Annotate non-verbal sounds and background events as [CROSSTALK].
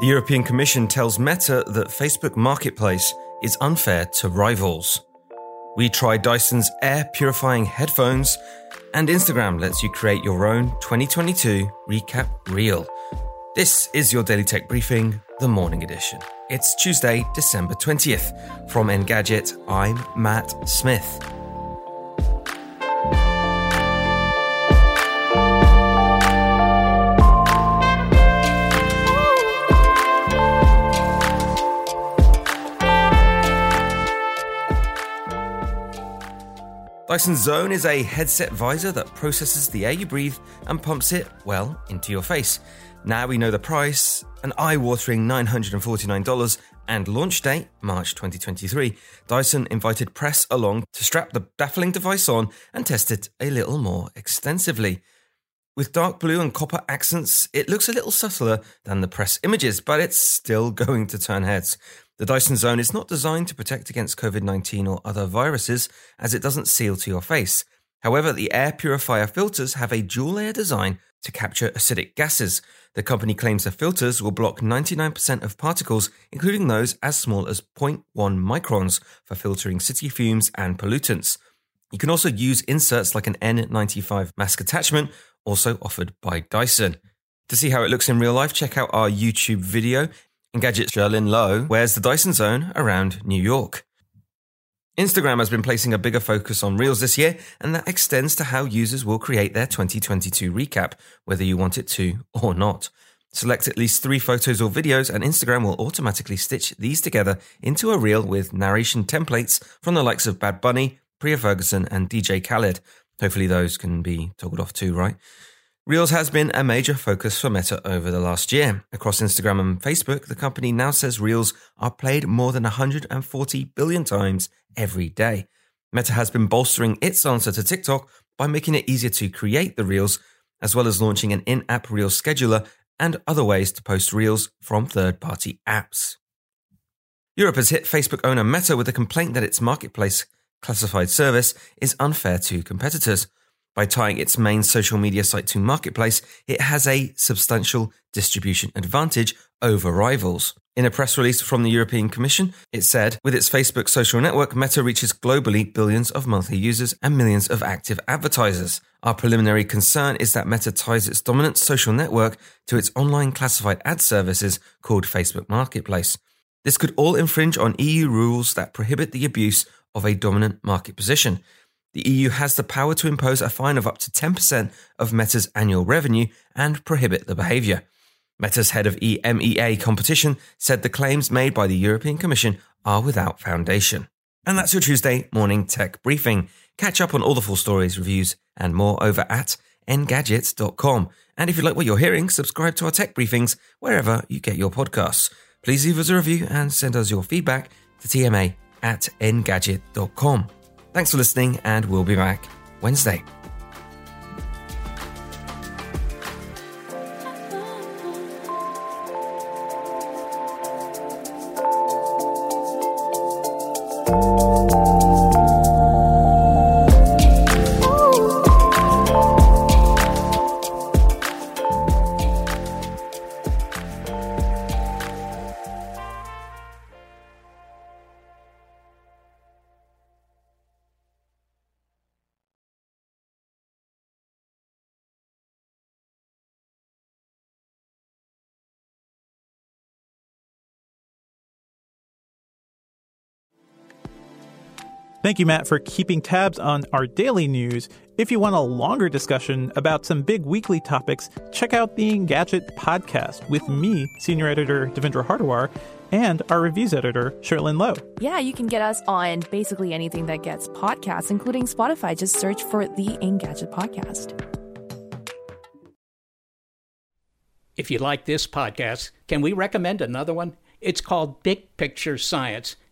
The European Commission tells Meta that Facebook Marketplace is unfair to rivals. We try Dyson's air purifying headphones, and Instagram lets you create your own 2022 recap reel. This is your Daily Tech Briefing, the morning edition. It's Tuesday, December 20th. From Engadget, I'm Matt Smith. Dyson Zone is a headset visor that processes the air you breathe and pumps it, well, into your face. Now we know the price, an eye watering $949 and launch date, March 2023. Dyson invited press along to strap the baffling device on and test it a little more extensively. With dark blue and copper accents, it looks a little subtler than the press images, but it's still [LAUGHS] going to turn heads. The Dyson Zone is not designed to protect against COVID 19 or other viruses, as it doesn't seal to your face. However, the air purifier filters have a dual layer design to capture acidic gases. The company claims the filters will block 99% of particles, including those as small as 0.1 microns, for filtering city fumes and pollutants. You can also use inserts like an N95 mask attachment, also offered by Dyson. To see how it looks in real life, check out our YouTube video. Engadget Cherlynn Low wears the Dyson Zone around New York. Instagram has been placing a bigger focus on Reels this year, and that extends to how users will create their 2022 recap, whether you want it to or not. Select at least three photos or videos, and Instagram will automatically stitch these together into a reel with narration templates from the likes of Bad Bunny, Priya Ferguson, and DJ Khaled. Hopefully, those can be toggled off too, right? Reels has been a major focus for Meta over the last year. Across Instagram and Facebook, the company now says Reels are played more than 140 billion times every day. Meta has been bolstering its answer to TikTok by making it easier to create the Reels, as well as launching an in app Reels scheduler and other ways to post Reels from third party apps. Europe has hit Facebook owner Meta with a complaint that its marketplace classified service is unfair to competitors. By tying its main social media site to Marketplace, it has a substantial distribution advantage over rivals. In a press release from the European Commission, it said, with its Facebook social network, Meta reaches globally billions of monthly users and millions of active advertisers. Our preliminary concern is that Meta ties its dominant social network to its online classified ad services called Facebook Marketplace. This could all infringe on EU rules that prohibit the abuse of a dominant market position. The EU has the power to impose a fine of up to 10% of Meta's annual revenue and prohibit the behavior. Meta's head of EMEA competition said the claims made by the European Commission are without foundation. And that's your Tuesday morning tech briefing. Catch up on all the full stories, reviews, and more over at engadgets.com. And if you like what you're hearing, subscribe to our tech briefings wherever you get your podcasts. Please leave us a review and send us your feedback to tma at engadget.com. Thanks for listening, and we'll be back Wednesday. Thank you, Matt, for keeping tabs on our daily news. If you want a longer discussion about some big weekly topics, check out the Engadget podcast with me, senior editor Devindra Hardawar, and our reviews editor, Cherlynn Low. Yeah, you can get us on basically anything that gets podcasts, including Spotify. Just search for the Engadget podcast. If you like this podcast, can we recommend another one? It's called Big Picture Science.